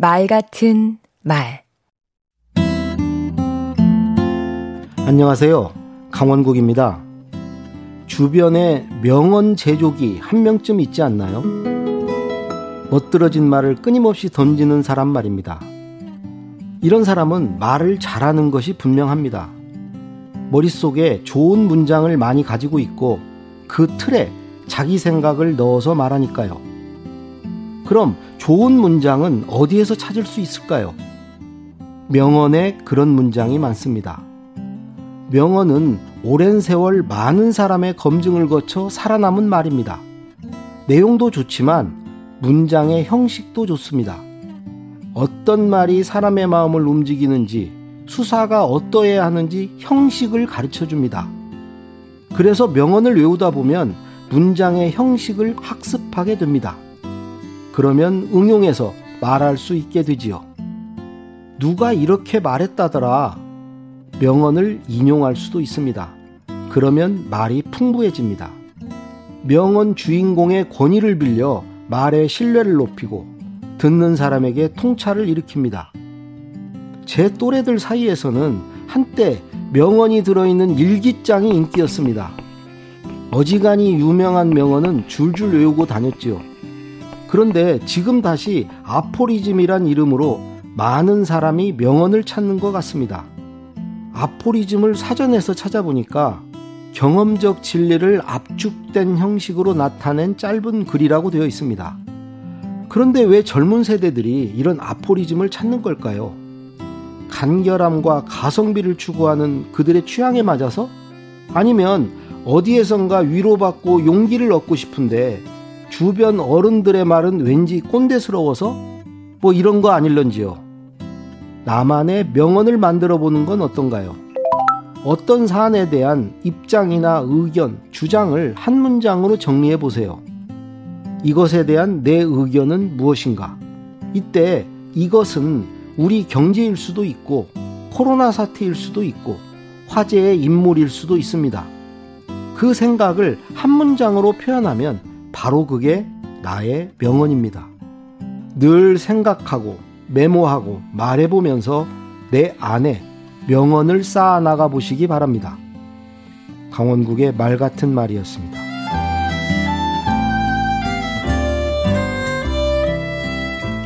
말 같은 말 안녕하세요. 강원국입니다. 주변에 명언 제조기 한 명쯤 있지 않나요? 멋들어진 말을 끊임없이 던지는 사람 말입니다. 이런 사람은 말을 잘하는 것이 분명합니다. 머릿속에 좋은 문장을 많이 가지고 있고 그 틀에 자기 생각을 넣어서 말하니까요. 그럼 좋은 문장은 어디에서 찾을 수 있을까요? 명언에 그런 문장이 많습니다. 명언은 오랜 세월 많은 사람의 검증을 거쳐 살아남은 말입니다. 내용도 좋지만 문장의 형식도 좋습니다. 어떤 말이 사람의 마음을 움직이는지 수사가 어떠해야 하는지 형식을 가르쳐 줍니다. 그래서 명언을 외우다 보면 문장의 형식을 학습하게 됩니다. 그러면 응용해서 말할 수 있게 되지요. 누가 이렇게 말했다더라. 명언을 인용할 수도 있습니다. 그러면 말이 풍부해집니다. 명언 주인공의 권위를 빌려 말의 신뢰를 높이고 듣는 사람에게 통찰을 일으킵니다. 제 또래들 사이에서는 한때 명언이 들어있는 일기장이 인기였습니다. 어지간히 유명한 명언은 줄줄 외우고 다녔지요. 그런데 지금 다시 아포리즘이란 이름으로 많은 사람이 명언을 찾는 것 같습니다. 아포리즘을 사전에서 찾아보니까 경험적 진리를 압축된 형식으로 나타낸 짧은 글이라고 되어 있습니다. 그런데 왜 젊은 세대들이 이런 아포리즘을 찾는 걸까요? 간결함과 가성비를 추구하는 그들의 취향에 맞아서? 아니면 어디에선가 위로받고 용기를 얻고 싶은데 주변 어른들의 말은 왠지 꼰대스러워서? 뭐 이런 거 아닐런지요. 나만의 명언을 만들어 보는 건 어떤가요? 어떤 사안에 대한 입장이나 의견, 주장을 한 문장으로 정리해 보세요. 이것에 대한 내 의견은 무엇인가? 이때 이것은 우리 경제일 수도 있고 코로나 사태일 수도 있고 화제의 인물일 수도 있습니다. 그 생각을 한 문장으로 표현하면 바로 그게 나의 명언입니다. 늘 생각하고 메모하고 말해보면서 내 안에 명언을 쌓아나가 보시기 바랍니다. 강원국의 말 같은 말이었습니다.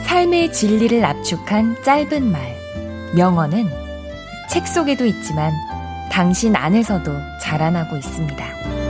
삶의 진리를 압축한 짧은 말, 명언은 책 속에도 있지만 당신 안에서도 자라나고 있습니다.